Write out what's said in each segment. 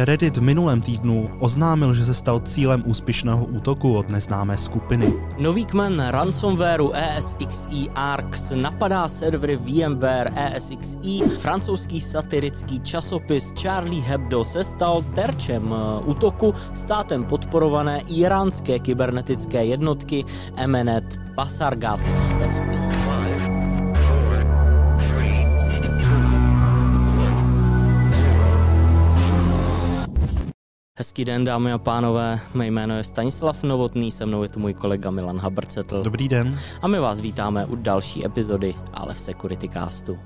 Reddit v minulém týdnu oznámil, že se stal cílem úspěšného útoku od neznámé skupiny. Nový kmen ransomwareu ESXi Arx napadá servery VMware ESXi. Francouzský satirický časopis Charlie Hebdo se stal terčem eh, útoku státem podporované iránské kybernetické jednotky Emenet Basargat. Hezký den, dámy a pánové. Mé jméno je Stanislav Novotný, se mnou je tu můj kolega Milan Habrcetl. Dobrý den. A my vás vítáme u další epizody Ale v Security Castu.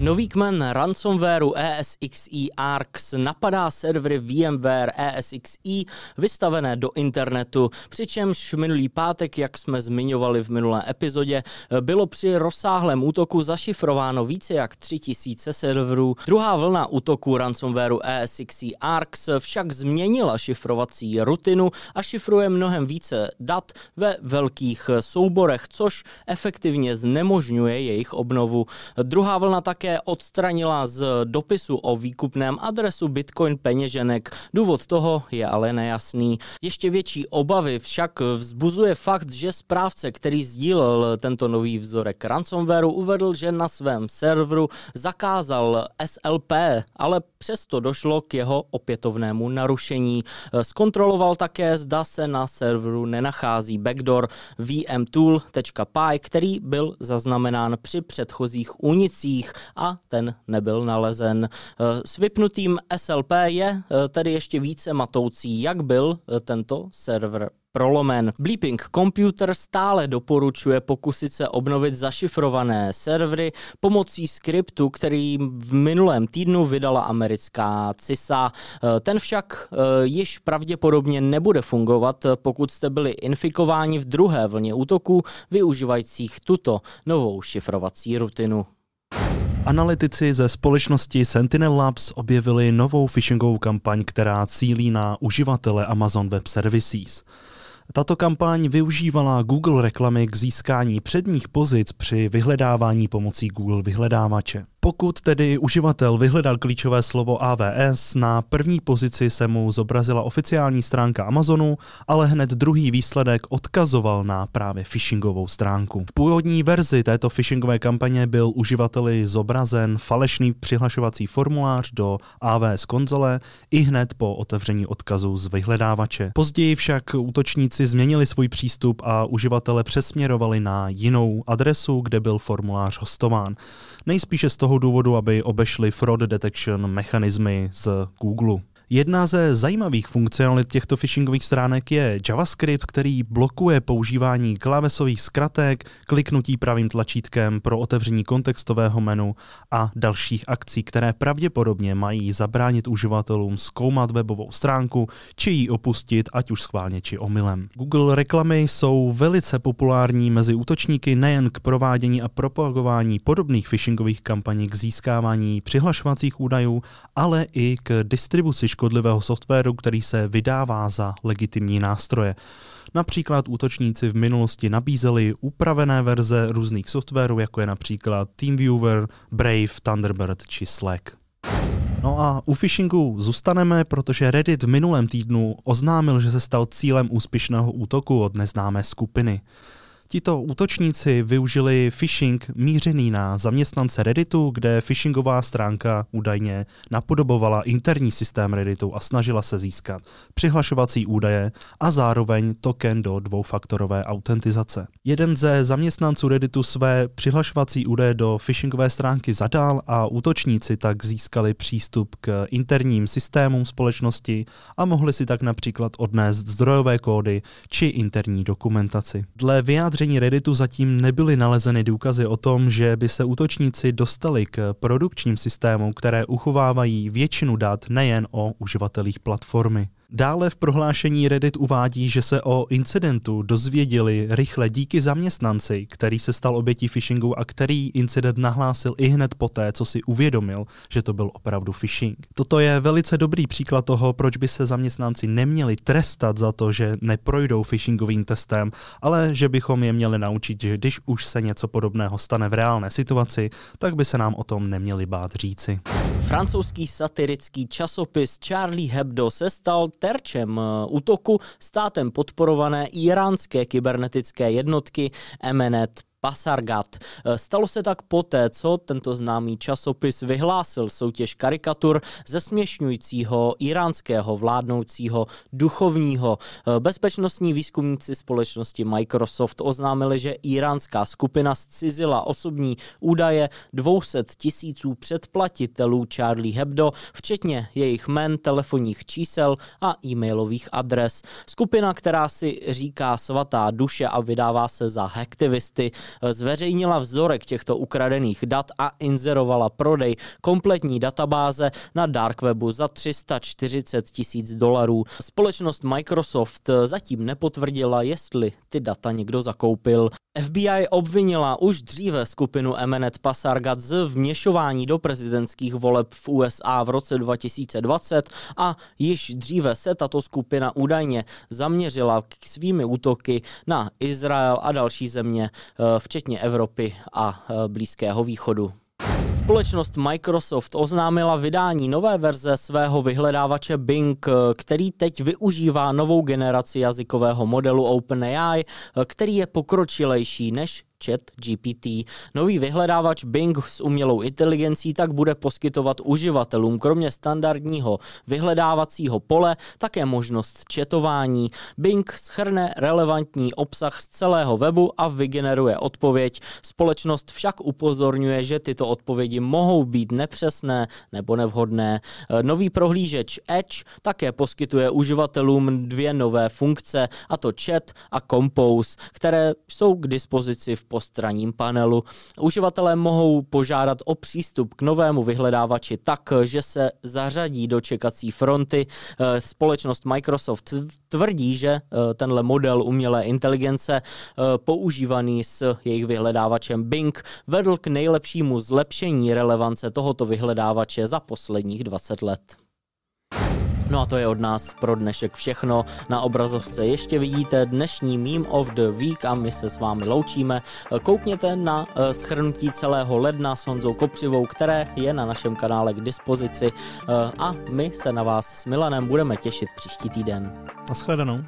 Nový kmen ransomwareu ESXi Arx napadá servery VMware ESXi vystavené do internetu, přičemž minulý pátek, jak jsme zmiňovali v minulé epizodě, bylo při rozsáhlém útoku zašifrováno více jak 3000 serverů. Druhá vlna útoku ransomwareu ESXi Arx však změnila šifrovací rutinu a šifruje mnohem více dat ve velkých souborech, což efektivně znemožňuje jejich obnovu. Druhá vlna také také odstranila z dopisu o výkupném adresu Bitcoin peněženek. Důvod toho je ale nejasný. Ještě větší obavy však vzbuzuje fakt, že správce, který sdílel tento nový vzorek ransomwareu, uvedl, že na svém serveru zakázal SLP, ale přesto došlo k jeho opětovnému narušení. Zkontroloval také, zda se na serveru nenachází backdoor vmtool.py, který byl zaznamenán při předchozích únicích a ten nebyl nalezen. Eh, s vypnutým SLP je eh, tedy ještě více matoucí, jak byl eh, tento server prolomen. Bleeping Computer stále doporučuje pokusit se obnovit zašifrované servery pomocí skriptu, který v minulém týdnu vydala americká CISA. Ten však již pravděpodobně nebude fungovat, pokud jste byli infikováni v druhé vlně útoku využívajících tuto novou šifrovací rutinu. Analytici ze společnosti Sentinel Labs objevili novou phishingovou kampaň, která cílí na uživatele Amazon Web Services. Tato kampaň využívala Google reklamy k získání předních pozic při vyhledávání pomocí Google vyhledávače. Pokud tedy uživatel vyhledal klíčové slovo AWS, na první pozici se mu zobrazila oficiální stránka Amazonu, ale hned druhý výsledek odkazoval na právě phishingovou stránku. V původní verzi této phishingové kampaně byl uživateli zobrazen falešný přihlašovací formulář do AWS konzole i hned po otevření odkazu z vyhledávače. Později však útočníci změnili svůj přístup a uživatele přesměrovali na jinou adresu, kde byl formulář hostován. Nejspíše z toho důvodu, aby obešli fraud detection mechanismy z Google. Jedna ze zajímavých funkcionalit těchto phishingových stránek je JavaScript, který blokuje používání klávesových zkratek, kliknutí pravým tlačítkem pro otevření kontextového menu a dalších akcí, které pravděpodobně mají zabránit uživatelům zkoumat webovou stránku či ji opustit, ať už schválně či omylem. Google reklamy jsou velice populární mezi útočníky nejen k provádění a propagování podobných phishingových kampaní k získávání přihlašovacích údajů, ale i k distribuci škodlivého softwaru, který se vydává za legitimní nástroje. Například útočníci v minulosti nabízeli upravené verze různých softwarů, jako je například TeamViewer, Brave, Thunderbird či Slack. No a u phishingu zůstaneme, protože Reddit v minulém týdnu oznámil, že se stal cílem úspěšného útoku od neznámé skupiny. Tito útočníci využili phishing mířený na zaměstnance Redditu, kde phishingová stránka údajně napodobovala interní systém Redditu a snažila se získat přihlašovací údaje a zároveň token do dvoufaktorové autentizace. Jeden ze zaměstnanců Redditu své přihlašovací údaje do phishingové stránky zadal a útočníci tak získali přístup k interním systémům společnosti a mohli si tak například odnést zdrojové kódy či interní dokumentaci. Dle vyjádření vyjádření Redditu zatím nebyly nalezeny důkazy o tom, že by se útočníci dostali k produkčním systémům, které uchovávají většinu dat nejen o uživatelích platformy. Dále v prohlášení Reddit uvádí, že se o incidentu dozvěděli rychle díky zaměstnanci, který se stal obětí phishingu a který incident nahlásil i hned poté, co si uvědomil, že to byl opravdu phishing. Toto je velice dobrý příklad toho, proč by se zaměstnanci neměli trestat za to, že neprojdou phishingovým testem, ale že bychom je měli naučit, že když už se něco podobného stane v reálné situaci, tak by se nám o tom neměli bát říci. Francouzský satirický časopis Charlie Hebdo se stal terčem eh, útoku státem podporované iránské kybernetické jednotky Emenet Pasargat. Eh, stalo se tak poté, co tento známý časopis vyhlásil soutěž karikatur zesměšňujícího iránského vládnoucího duchovního. Eh, bezpečnostní výzkumníci společnosti Microsoft oznámili, že iránská skupina zcizila osobní údaje 200 tisíců předplatitelů Charlie Hebdo, včetně jejich jmen, telefonních čísel a e-mailových adres. Skupina, která si říká svatá duše a vydává se za aktivisty, zveřejnila vzorek těchto ukradených dat a inzerovala prodej kompletní databáze na dark webu za 340 tisíc dolarů. Společnost Microsoft zatím nepotvrdila, jestli ty data někdo zakoupil. FBI obvinila už dříve skupinu Emenet Pasargat z vměšování do prezidentských voleb v USA v roce 2020 a již dříve se tato skupina údajně zaměřila k svými útoky na Izrael a další země, eh, včetně Evropy a eh, Blízkého východu. Společnost Microsoft oznámila vydání nové verze svého vyhledávače Bing, který teď využívá novou generaci jazykového modelu OpenAI, který je pokročilejší než Chat GPT. Nový vyhledávač Bing s umělou inteligencí tak bude poskytovat uživatelům kromě standardního vyhledávacího pole také možnost četování. Bing schrne relevantní obsah z celého webu a vygeneruje odpověď. Společnost však upozorňuje, že tyto odpovědi mohou být nepřesné nebo nevhodné. Nový prohlížeč Edge také poskytuje uživatelům dvě nové funkce, a to chat a compose, které jsou k dispozici v postranním panelu. Uživatelé mohou požádat o přístup k novému vyhledávači tak, že se zařadí do čekací fronty. Eh, společnost Microsoft tvrdí, že eh, tenhle model umělé inteligence eh, používaný s jejich vyhledávačem Bing vedl k nejlepšímu zlepšení relevance tohoto vyhledávače za posledních 20 let. No a to je od nás pro dnešek všechno. Na obrazovce ještě vidíte dnešní Meme of the Week a my se s vámi loučíme. Koukněte na eh, schrnutí celého ledna s Honzou Kopřivou, které je na našem kanále k dispozici eh, a my se na vás s Milanem budeme těšit příští týden. Naschledanou.